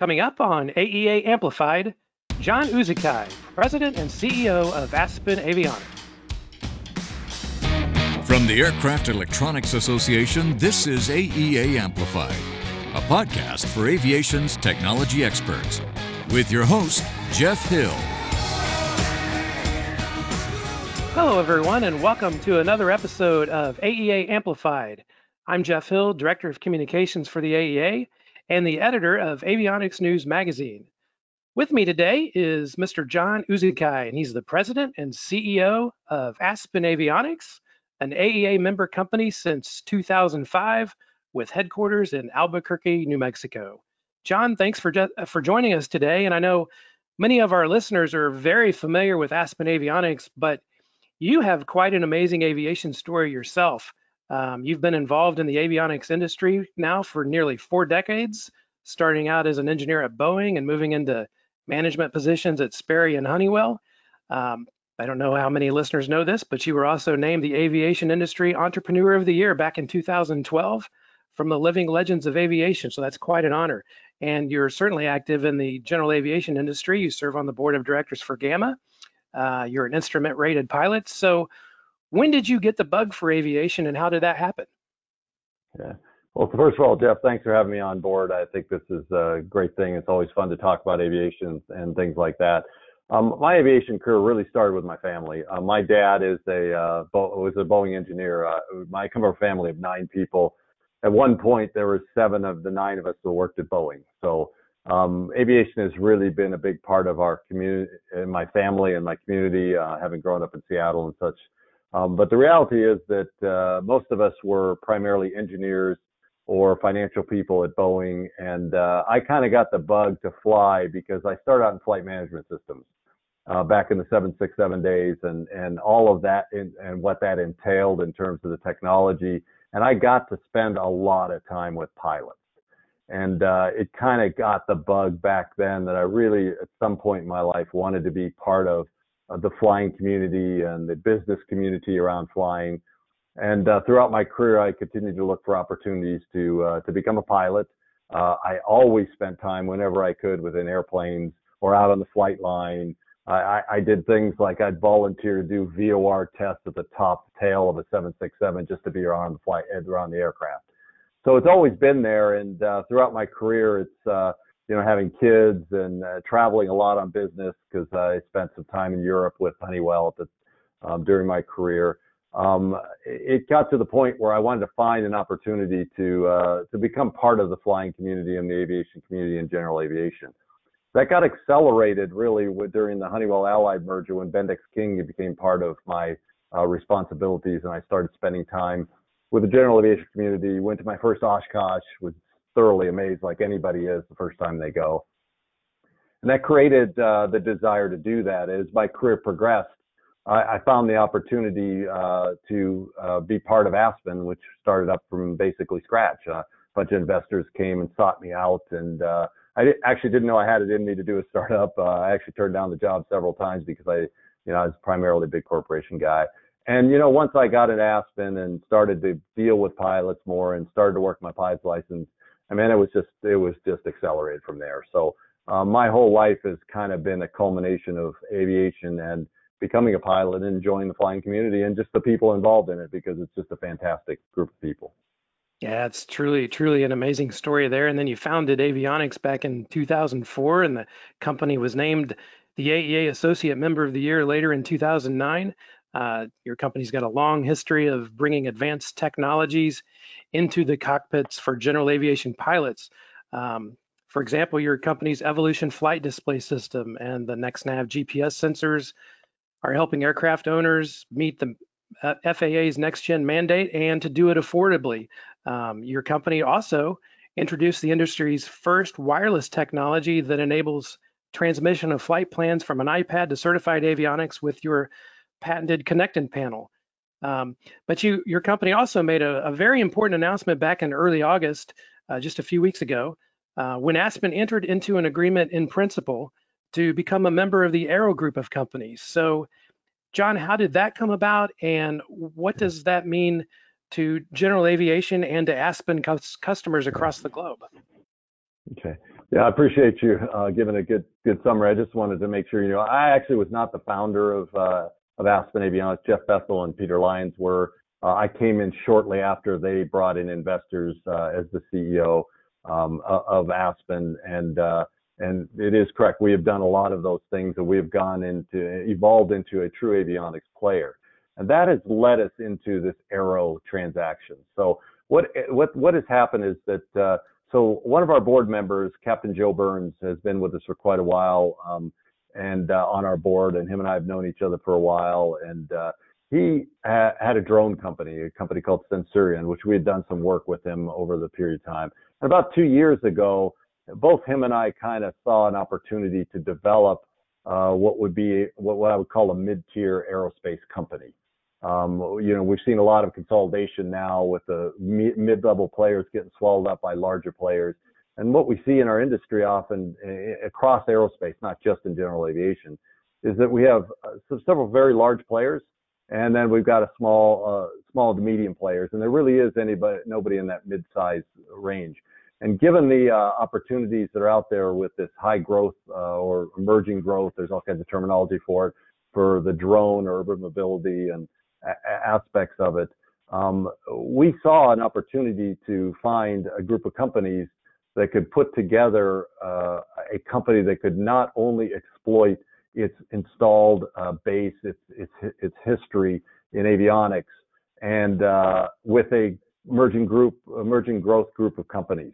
Coming up on AEA Amplified, John Uczekaj, President and CEO of Aspen Avionics. From the Aircraft Electronics Association, this is AEA Amplified, a podcast for aviation's technology experts, with your host, Jeff Hill. Hello, everyone, and welcome to another episode of AEA Amplified. I'm Jeff Hill, Director of Communications for the AEA and the editor of Avionics News Magazine. With me today is Mr. John Uczekaj, and he's the president and CEO of Aspen Avionics, an AEA member company since 2005 with headquarters in Albuquerque, New Mexico. John, thanks for, for joining us today. And I know many of our listeners are very familiar with Aspen Avionics, but you have quite an amazing aviation story yourself. Um, you've been involved in the avionics industry now for nearly four decades, starting out as an engineer at Boeing and moving into management positions at Sperry and Honeywell. Um, I don't know how many listeners know this, but you were also named the Aviation Industry Entrepreneur of the Year back in 2012 from the Living Legends of Aviation. So that's quite an honor. And you're certainly active in the general aviation industry. You serve on the board of directors for GAMA. Uh, you're an instrument rated pilot. So when did you get the bug for aviation and how did that happen? Yeah. Well, first of all, Jeff, thanks for having me on board. I think this is a great thing. It's always fun to talk about aviation and things like that. Um, my aviation career really started with my family. Uh, my dad is a uh, was a Boeing engineer. Uh, I come from a family of nine people. At one point, there were seven of the nine of us who worked at Boeing. So um, aviation has really been a big part of our community, my family and my community, uh, having grown up in Seattle and such. Um, but the reality is that uh, most of us were primarily engineers or financial people at Boeing, and uh, I kind of got the bug to fly because I started out in flight management systems uh, back in the 767 days, and and all of that in, and what that entailed in terms of the technology, and I got to spend a lot of time with pilots. And uh, it kind of got the bug back then that I really, at some point in my life, wanted to be part of the flying community and the business community around flying. And uh, throughout my career, I continued to look for opportunities to uh, to become a pilot. Uh, I always spent time whenever I could within airplanes or out on the flight line. I, I did things like I'd volunteer to do VOR tests at the top tail of a 767 just to be around the flight around the aircraft. So it's always been there, and uh, throughout my career, it's uh, you know, having kids and uh, traveling a lot on business because I spent some time in Europe with Honeywell the, um, during my career. Um, it got to the point where I wanted to find an opportunity to uh, to become part of the flying community and the aviation community and general aviation. That got accelerated really with, during the Honeywell Allied merger when Bendix King became part of my uh, responsibilities, and I started spending time with the general aviation community. Went to my first Oshkosh, was thoroughly amazed like anybody is the first time they go. And that created uh, the desire to do that. As my career progressed, I, I found the opportunity uh, to uh, be part of Aspen, which started up from basically scratch. Uh, a bunch of investors came and sought me out, and uh, I di- actually didn't know I had it in me to do a startup. Uh, I actually turned down the job several times because I, you know, I was primarily a big corporation guy. And you know, once I got at Aspen and started to deal with pilots more and started to work my pilot's license, I mean, it was just it was just accelerated from there. So um, my whole life has kind of been a culmination of aviation and becoming a pilot and enjoying the flying community and just the people involved in it because it's just a fantastic group of people. Yeah, it's truly, truly an amazing story there. And then you founded Avionics back in 2004, and the company was named the AEA Associate Member of the Year later in 2009. Uh, your company's got a long history of bringing advanced technologies into the cockpits for general aviation pilots. Um, for example, your company's Evolution flight display system and the NexNav GPS sensors are helping aircraft owners meet the uh, FAA's next gen mandate and to do it affordably. Um, your company also introduced the industry's first wireless technology that enables transmission of flight plans from an iPad to certified avionics with your patented connecting panel. Um, but you, your company also made a, a, very important announcement back in early August, uh, just a few weeks ago, uh, when Aspen entered into an agreement in principle to become a member of the AIRO Group of companies. So, John, how did that come about, and what does that mean to general aviation and to Aspen customers across the globe? Okay. Yeah, I appreciate you uh, giving a good good summary. I just wanted to make sure you know I actually was not the founder of uh, of Aspen Avionics. Jeff Bethel and Peter Lyons were. Uh, I came in shortly after they brought in investors uh, as the CEO um, of Aspen, and uh, and it is correct. We have done a lot of those things, and we have gone into evolved into a true avionics player, and that has led us into this AIRO transaction. So what what what has happened is that uh, so one of our board members, Captain Joe Burns, has been with us for quite a while, um, and uh, on our board, and him and I have known each other for a while, and uh, he ha- had a drone company, a company called Sensurion, which we had done some work with him over the period of time. And about two years ago, both him and I kind of saw an opportunity to develop uh, what would be what, what I would call a mid-tier aerospace company. Um, you know, we've seen a lot of consolidation now with the mid-level players getting swallowed up by larger players. And what we see in our industry often across aerospace, not just in general aviation, is that we have uh, several very large players, and then we've got a small, uh, small to medium players, and there really is anybody, nobody in that mid-size range. And given the uh, opportunities that are out there with this high growth uh, or emerging growth, there's all kinds of terminology for it, for the drone or urban mobility and aspects of it, um, we saw an opportunity to find a group of companies that could put together uh, a company that could not only exploit its installed uh, base, its, its, its history in avionics, and uh, with a emerging group, emerging growth group of companies.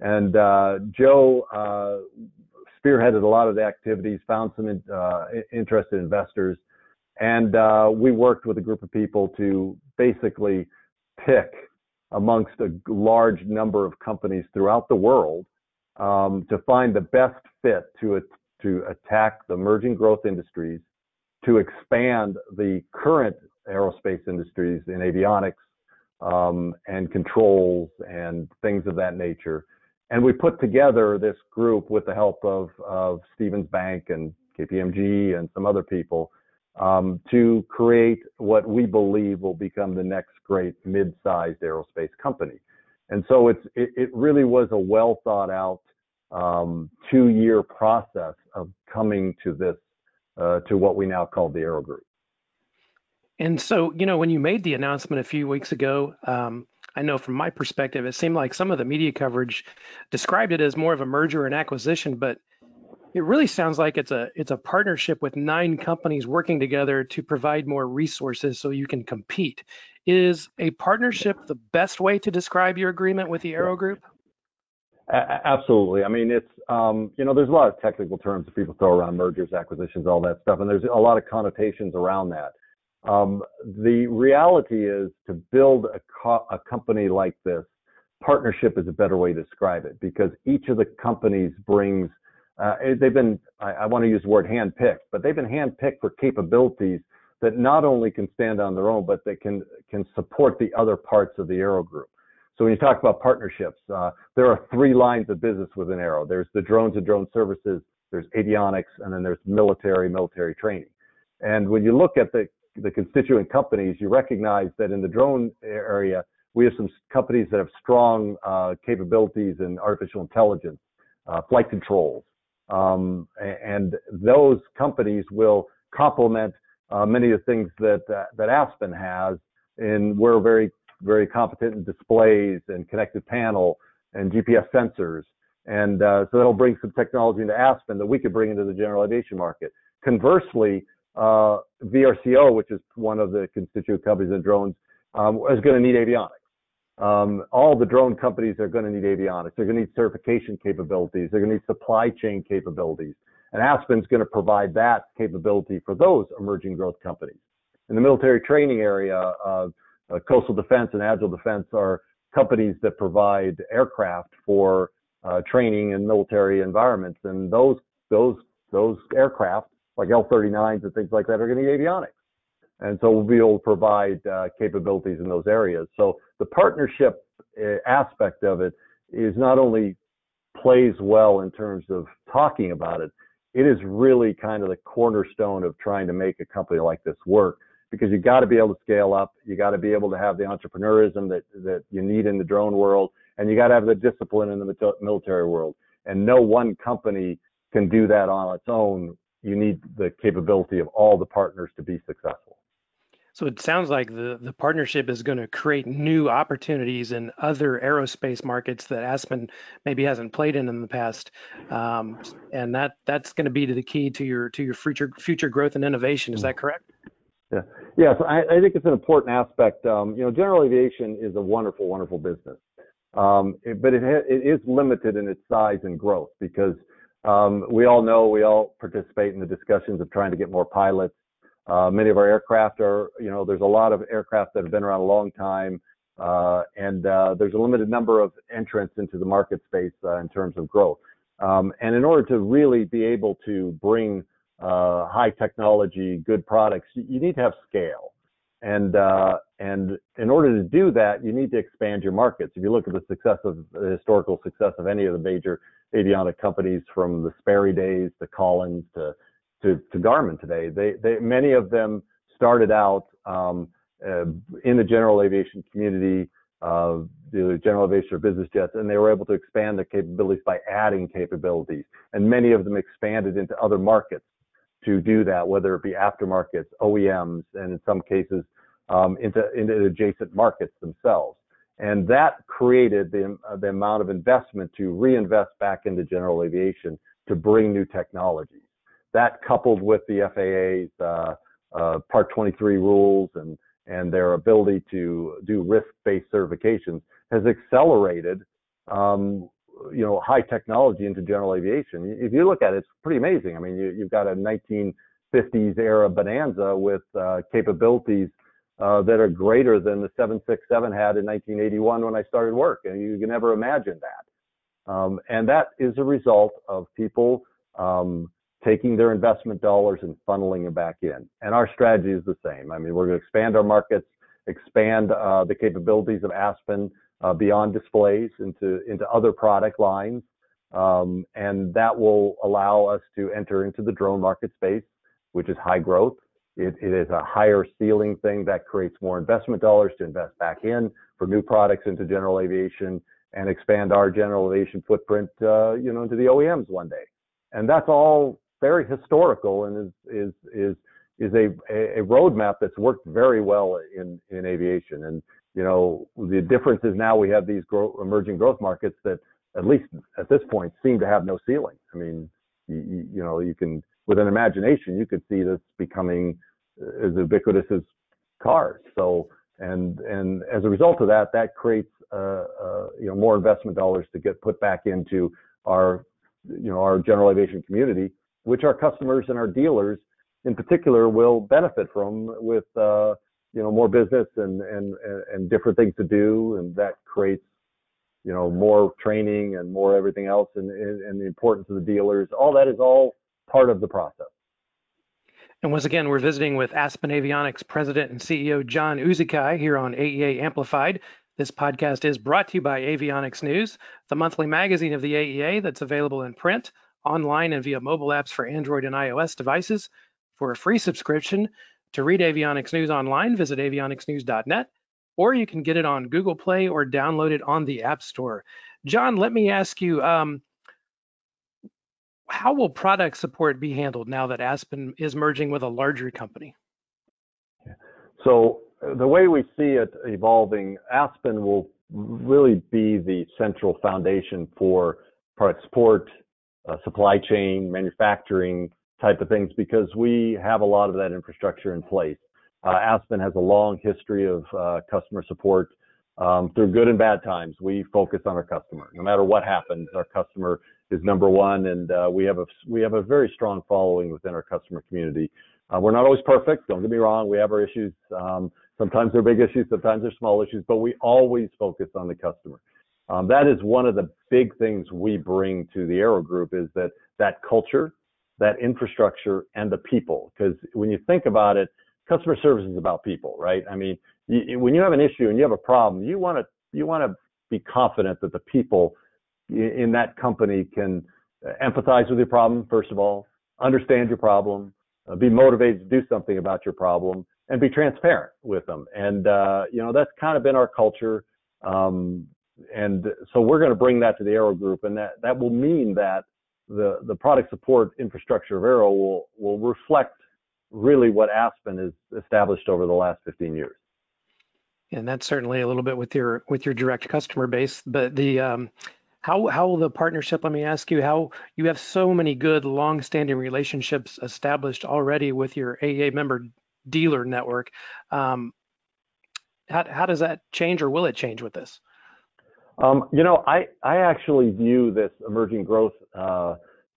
And uh, Joe uh, spearheaded a lot of the activities, found some uh, interested investors, and uh, we worked with a group of people to basically pick amongst a large number of companies throughout the world um, to find the best fit to, to attack the emerging growth industries, to expand the current aerospace industries in avionics um, and controls and things of that nature. And we put together this group with the help of, of Stevens Bank and KPMG and some other people um, to create what we believe will become the next great mid-sized aerospace company. And so it's it, it really was a well thought out um, two year process of coming to this uh, to what we now call the AIRO Group. And so you know when you made the announcement a few weeks ago. Um, I know from my perspective, it seemed like some of the media coverage described it as more of a merger and acquisition, but it really sounds like it's a it's a partnership with nine companies working together to provide more resources so you can compete. Is a partnership the best way to describe your agreement with the AIRO Group? Absolutely. I mean, it's um, you know, there's a lot of technical terms that people throw around mergers, acquisitions, all that stuff, and there's a lot of connotations around that. Um, the reality is to build a, co- a company like this, partnership is a better way to describe it because each of the companies brings uh, they've been, I, I want to use the word handpicked, but they've been handpicked for capabilities that not only can stand on their own, but they can can support the other parts of the AIRO group. So when you talk about partnerships, uh, there are three lines of business within AIRO. There's the drones and drone services, there's avionics, and then there's military, military training. And when you look at the the constituent companies, you recognize that in the drone area, we have some companies that have strong uh, capabilities in artificial intelligence, uh, flight controls, um, and those companies will complement uh, many of the things that, uh, that Aspen has. And we're very, very competent in displays and connected panel and GPS sensors. And uh, so that'll bring some technology into Aspen that we could bring into the general aviation market. Conversely, uh, VRCO, which is one of the constituent companies in drones, um, is going to need avionics. Um, all the drone companies are going to need avionics. They're going to need certification capabilities. They're going to need supply chain capabilities. And Aspen's going to provide that capability for those emerging growth companies. In the military training area, uh, uh, coastal defense and agile defense are companies that provide aircraft for uh, training in military environments. And those those those aircraft, like L-39s and things like that, are going to need avionics. And so we'll be able to provide uh, capabilities in those areas. So the partnership uh, aspect of it is not only plays well in terms of talking about it, it is really kind of the cornerstone of trying to make a company like this work because you got to be able to scale up. You got to be able to have the entrepreneurism that, that you need in the drone world and you got to have the discipline in the military world. and no one company can do that on its own. You need the capability of all the partners to be successful. So it sounds like the, the partnership is going to create new opportunities in other aerospace markets that Aspen maybe hasn't played in in the past, um, and that that's going to be the key to your to your future future growth and innovation. Is that correct? Yeah, yes, I, I think it's an important aspect. Um, you know, general aviation is a wonderful, wonderful business, um, it, but it ha- it is limited in its size and growth because um, we all know we all participate in the discussions of trying to get more pilots uh, many of our aircraft are, you know, there's a lot of aircraft that have been around a long time, uh, and uh, there's a limited number of entrants into the market space uh, in terms of growth. Um, and in order to really be able to bring uh, high technology, good products, you need to have scale. And uh, and in order to do that, you need to expand your markets. If you look at the success of the historical success of any of the major avionic companies, from the Sperry days to Collins to to, to Garmin today. They, they, many of them started out um, uh, in the general aviation community, uh, the general aviation or business jets, and they were able to expand their capabilities by adding capabilities. And many of them expanded into other markets to do that, whether it be aftermarkets, OEMs, and in some cases um, into, into adjacent markets themselves. And that created the, uh, the amount of investment to reinvest back into general aviation to bring new technologies that coupled with the FAA's uh, uh, Part 23 rules and and their ability to do risk-based certifications has accelerated, um, you know, high technology into general aviation. If you look at it, it's pretty amazing. I mean, you, have got a 1950s era Bonanza with uh, capabilities uh, that are greater than the 767 had in 1981 when I started work, and you can never imagine that. Um, and that is a result of people um, taking their investment dollars and funneling them back in. And our strategy is the same. I mean, we're going to expand our markets, expand uh, the capabilities of Aspen uh, beyond displays into into other product lines, um, and that will allow us to enter into the drone market space, which is high growth. It, it is a higher ceiling thing that creates more investment dollars to invest back in for new products into general aviation and expand our general aviation footprint, uh, you know, into the OEMs one day. And that's all very historical and is is is is a a roadmap that's worked very well in in aviation. And you know the difference is now we have these grow, emerging growth markets that at least at this point seem to have no ceiling. I mean, you, you know you can with an imagination you could see this becoming as ubiquitous as cars. So and and as a result of that, that creates uh, uh, you know more investment dollars to get put back into our you know our general aviation community which our customers and our dealers in particular will benefit from with uh, you know more business and, and and different things to do. And that creates you know more training and more everything else and, and the importance of the dealers. All that is all part of the process. And once again we're visiting with aspen avionics president and ceo john uczekaj here on aea amplified. This podcast is brought to you by avionics news the monthly magazine of the aea that's available in print online and via mobile apps for Android and iOS devices. For a free subscription to read avionics news online, visit avionicsnews.net, or you can get it on Google Play or download it on the App Store. John, let me ask you, um, how will product support be handled now that Aspen is merging with a larger company? So the way we see it evolving, Aspen will really be the central foundation for product support, uh, supply chain, manufacturing type of things because we have a lot of that infrastructure in place. Uh, Aspen has a long history of uh, customer support um, through good and bad times. We focus on our customer. No matter what happens, our customer is number one, and uh, we have a we have a very strong following within our customer community. Uh, we're not always perfect. Don't get me wrong. We have our issues. Um, sometimes they're big issues, sometimes they're small issues, but we always focus on the customer. Um, that is one of the big things we bring to the AIRO Group is that that culture, that infrastructure, and the people. Because when you think about it, customer service is about people, right? I mean, you, when you have an issue and you have a problem, you want to you want to be confident that the people in that company can empathize with your problem first of all, understand your problem, uh, be motivated to do something about your problem, and be transparent with them. And uh, you know that's kind of been our culture. Um, and so we're going to bring that to the AIRO Group, and that that will mean that the the product support infrastructure of AIRO will will reflect really what Aspen has established over the last 15 years. And that's certainly a little bit with your with your direct customer base, but the um, how how will the partnership? Let me ask you how you have so many good long-standing relationships established already with your AA member dealer network. Um, how how does that change, or will it change with this? Um, you know, I I actually view this emerging growth uh,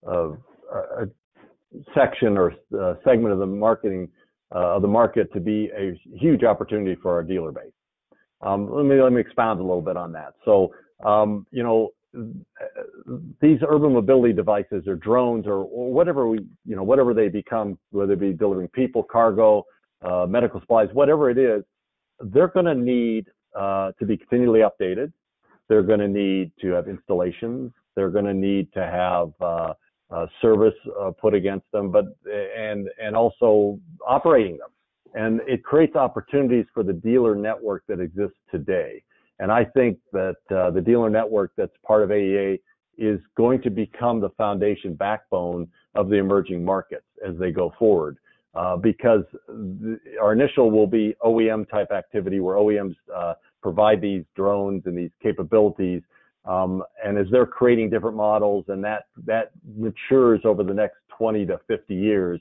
uh, section or uh, segment of the marketing uh, of the market to be a huge opportunity for our dealer base. Um, let me let me expound a little bit on that. So, um, you know, these urban mobility devices or drones or, or, whatever we, you know, whatever they become, whether it be delivering people, cargo, uh, medical supplies, whatever it is, they're going to need uh, to be continually updated. They're going to need to have installations. They're going to need to have uh, uh service uh, put against them, but and and also operating them. And it creates opportunities for the dealer network that exists today. And I think that uh, the dealer network that's part of AEA is going to become the foundation backbone of the emerging markets as they go forward. Uh, because the, our initial will be OEM type activity where OEMs uh, provide these drones and these capabilities. Um, and as they're creating different models and that, that matures over the next 20 to 50 years,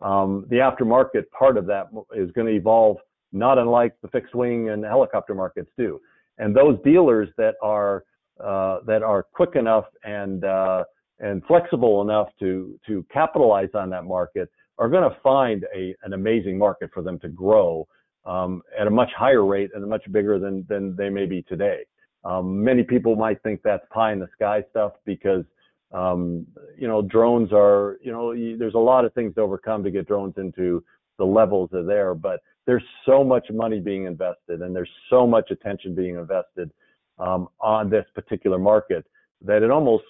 um, the aftermarket part of that is going to evolve not unlike the fixed wing and helicopter markets do. And those dealers that are uh, that are quick enough and uh, and flexible enough to to capitalize on that market are going to find a an amazing market for them to grow um, at a much higher rate and much bigger than than they may be today. Um, many people might think that's pie in the sky stuff because um, you know, drones are, you know, there's a lot of things to overcome to get drones into the levels are there, but there's so much money being invested and there's so much attention being invested um, on this particular market that it almost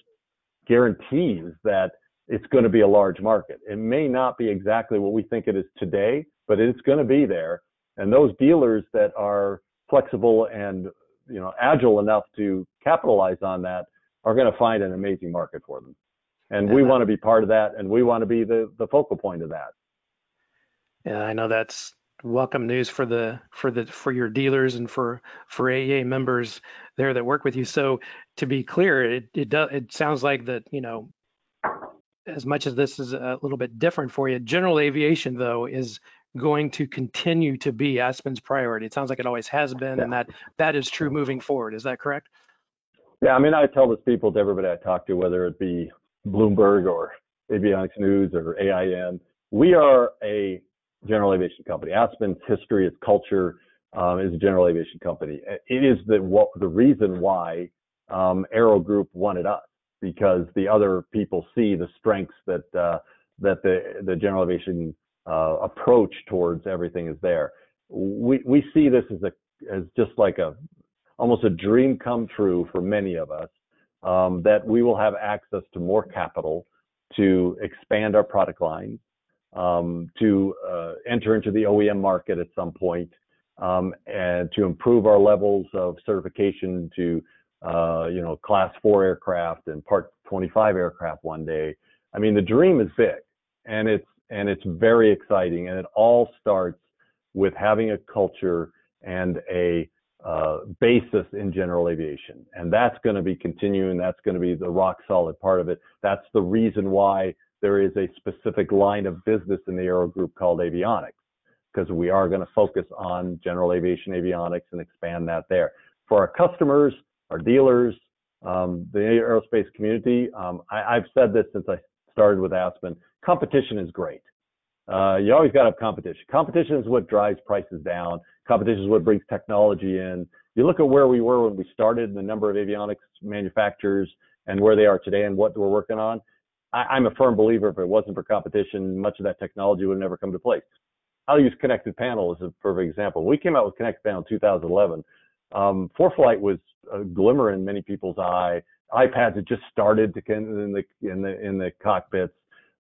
guarantees that it's going to be a large market. It may not be exactly what we think it is today, but it's going to be there. And those dealers that are flexible and you know agile enough to capitalize on that are going to find an amazing market for them. And yeah. we want to be part of that, and we want to be the, the focal point of that. Yeah, I know that's welcome news for the for the for your dealers and for for AEA members there that work with you. So to be clear, it it does it sounds like that you know as much as this is a little bit different for you, general aviation though is going to continue to be Aspen's priority. It sounds like it always has been, yeah. and that that is true moving forward. Is that correct? Yeah, I mean, I tell this people to everybody I talk to, whether it be Bloomberg or Avionics News or AIN, we are a general aviation company. Aspen's history, its culture um, is a general aviation company. It is the what, the reason why um, AIRO Group wanted us because the other people see the strengths that uh, that the the general aviation uh, approach towards everything is there. We we see this as a as just like a almost a dream come true for many of us um, that we will have access to more capital to expand our product lines, um, to uh, enter into the OEM market at some point, um, and to improve our levels of certification to, uh, you know, class four aircraft and part 25 aircraft one day. I mean, the dream is big and it's, and it's very exciting. And it all starts with having a culture and a uh, basis in general aviation. And that's going to be continuing. That's going to be the rock solid part of it. That's the reason why there is a specific line of business in the AIRO Group called avionics, because we are going to focus on general aviation avionics and expand that there. For our customers, our dealers, um, the aerospace community, um, I, have said this since I started with Aspen, competition is great. Uh, you always got to have competition. Competition is what drives prices down. Competition is what brings technology in. You look at where we were when we started, and the number of avionics manufacturers, and where they are today, and what we're working on. I, am a firm believer. If it wasn't for competition, much of that technology would never come to place. I'll use connected panel as a perfect example. We came out with connected panel in 2011. Um, ForeFlight was a glimmer in many people's eye. iPads had just started to in the in the in the cockpits,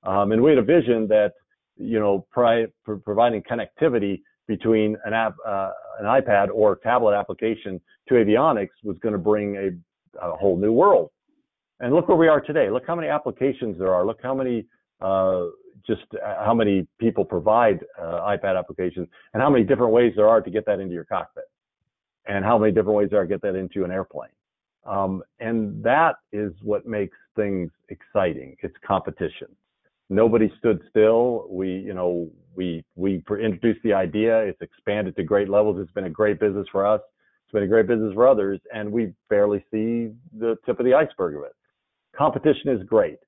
um, and we had a vision that you know, pri- providing connectivity between an app, uh, an iPad or tablet application to avionics was going to bring a, a, whole new world. And look where we are today. Look how many applications there are. Look how many uh, just uh, how many people provide uh, iPad applications and how many different ways there are to get that into your cockpit and how many different ways there are to get that into an airplane. Um, and that is what makes things exciting. It's competition. Nobody stood still. We, you know, we we introduced the idea. It's expanded to great levels. It's been a great business for us. It's been a great business for others, and we barely see the tip of the iceberg of it. Competition is great,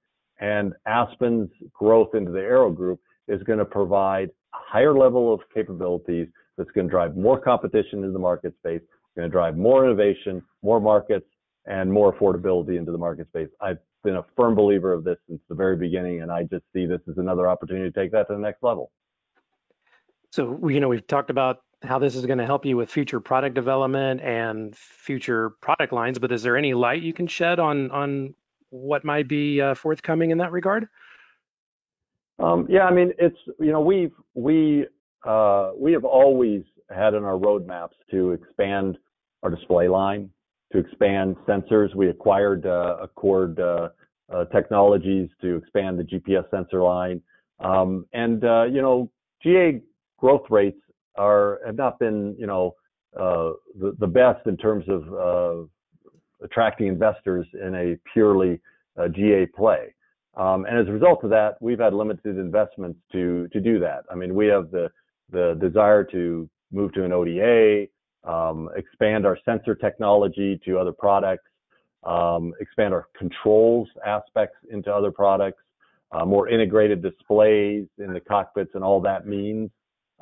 and Aspen's growth into the AIRO Group is going to provide a higher level of capabilities that's going to drive more competition in the market space, going to drive more innovation, more markets, and more affordability into the market space. I've been a firm believer of this since the very beginning, and I just see this as another opportunity to take that to the next level. So, you know, we've talked about how this is going to help you with future product development and future product lines, but is there any light you can shed on on what might be uh, forthcoming in that regard? Um, yeah, I mean, it's you know we've we uh, we have always had in our roadmaps to expand our display line, to expand sensors. We acquired uh, Accord uh, uh, Technologies to expand the GPS sensor line. Um, and, uh, you know, GA growth rates are have not been, you know, uh, the, best in terms of attracting investors in a purely GA play. Um, and as a result of that, we've had limited investments to to do that. I mean, we have the the desire to move to an ODA, um, expand our sensor technology to other products, um, expand our controls aspects into other products, uh, more integrated displays in the cockpits and all that means.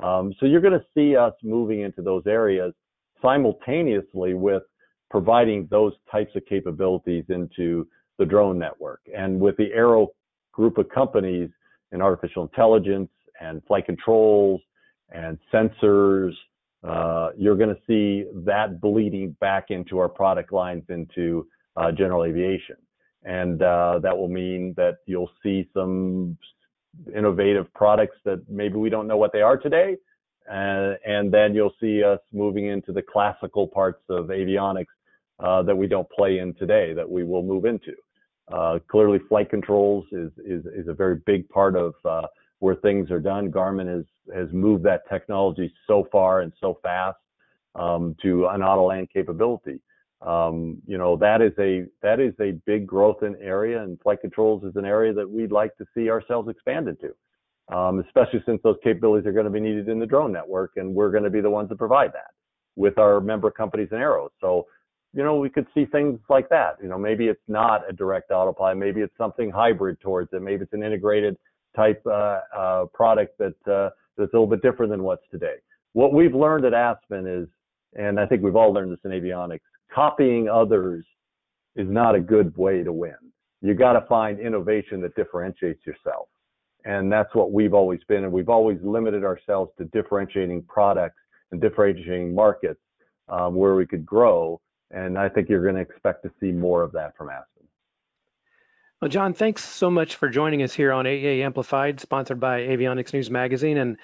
Um, so you're going to see us moving into those areas simultaneously with providing those types of capabilities into the drone network. And with the AIRO group of companies in artificial intelligence and flight controls and sensors you're going to see that bleeding back into our product lines into uh, general aviation. And uh, that will mean that you'll see some innovative products that maybe we don't know what they are today. Uh, and then you'll see us moving into the classical parts of avionics uh, that we don't play in today that we will move into. Uh, clearly, flight controls is, is, is a very big part of where things are done. Garmin has has moved that technology so far and so fast um, to an auto land capability. Um, you know that is a that is a big growth in area, and flight controls is an area that we'd like to see ourselves expand into, um, especially since those capabilities are going to be needed in the drone network, and we're going to be the ones that provide that with our member companies and arrows. So you know, we could see things like that. You know, maybe it's not a direct autopilot, maybe it's something hybrid towards it, maybe it's an integrated type uh, uh, product that uh, that's a little bit different than what's today. What we've learned at Aspen is, and I think we've all learned this in avionics, copying others is not a good way to win. You got to find innovation that differentiates yourself. And that's what we've always been. And we've always limited ourselves to differentiating products and differentiating markets um, where we could grow. And I think you're going to expect to see more of that from Aspen. Well, John, thanks so much for joining us here on AEA Amplified, sponsored by Avionics News Magazine. And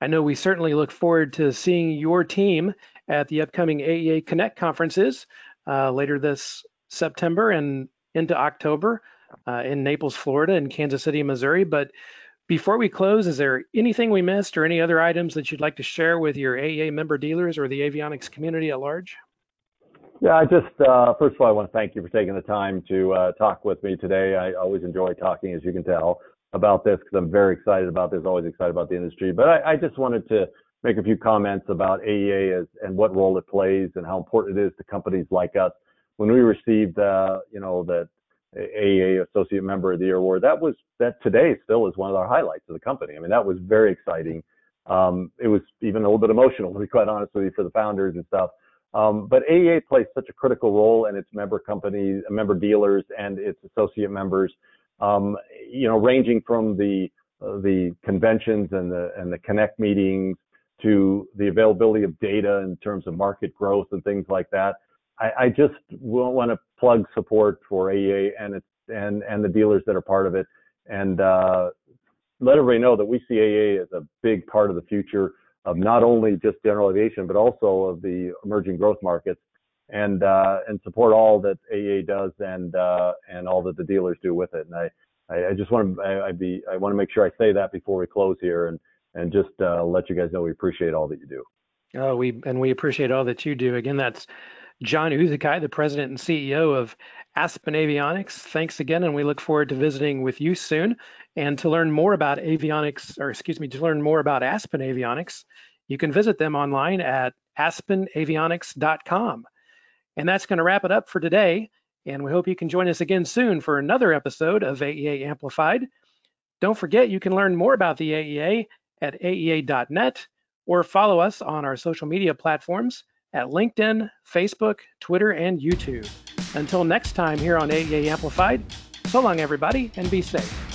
I know we certainly look forward to seeing your team at the upcoming AEA Connect conferences uh, later this September and into October uh, in Naples, Florida, and Kansas City, Missouri. But before we close, is there anything we missed or any other items that you'd like to share with your AEA member dealers or the avionics community at large? Yeah, I just uh, first of all, I want to thank you for taking the time to uh, talk with me today. I always enjoy talking, as you can tell, about this because I'm very excited about this. Always excited about the industry. But I, I just wanted to make a few comments about AEA as, and what role it plays and how important it is to companies like us. When we received, uh, you know, that AEA Associate Member of the Year award, that was that today still is one of our highlights of the company. I mean, that was very exciting. Um, it was even a little bit emotional, to be quite honest with you, for the founders and stuff. Um, but AEA plays such a critical role in its member companies, member dealers, and its associate members. Um, you know, ranging from the uh, the conventions and the and the connect meetings to the availability of data in terms of market growth and things like that. I, I just want to plug support for AEA and its and and the dealers that are part of it, and uh, let everybody know that we see AEA as a big part of the future of not only just general aviation, but also of the emerging growth markets and uh, and support all that AEA does and uh, and all that the dealers do with it. And I I, I just want to I, I, be I want to make sure I say that before we close here and and just uh, let you guys know we appreciate all that you do. Oh, we and we appreciate all that you do. Again, that's John Uczekaj, the president and CEO of Aspen Avionics. Thanks again, and we look forward to visiting with you soon. And to learn more about avionics, or excuse me, to learn more about Aspen Avionics, you can visit them online at aspenavionics.com. And that's going to wrap it up for today. And we hope you can join us again soon for another episode of AEA Amplified. Don't forget, you can learn more about the AEA at aea.net or follow us on our social media platforms at LinkedIn, Facebook, Twitter, and YouTube. Until next time here on AEA Amplified, so long, everybody, and be safe.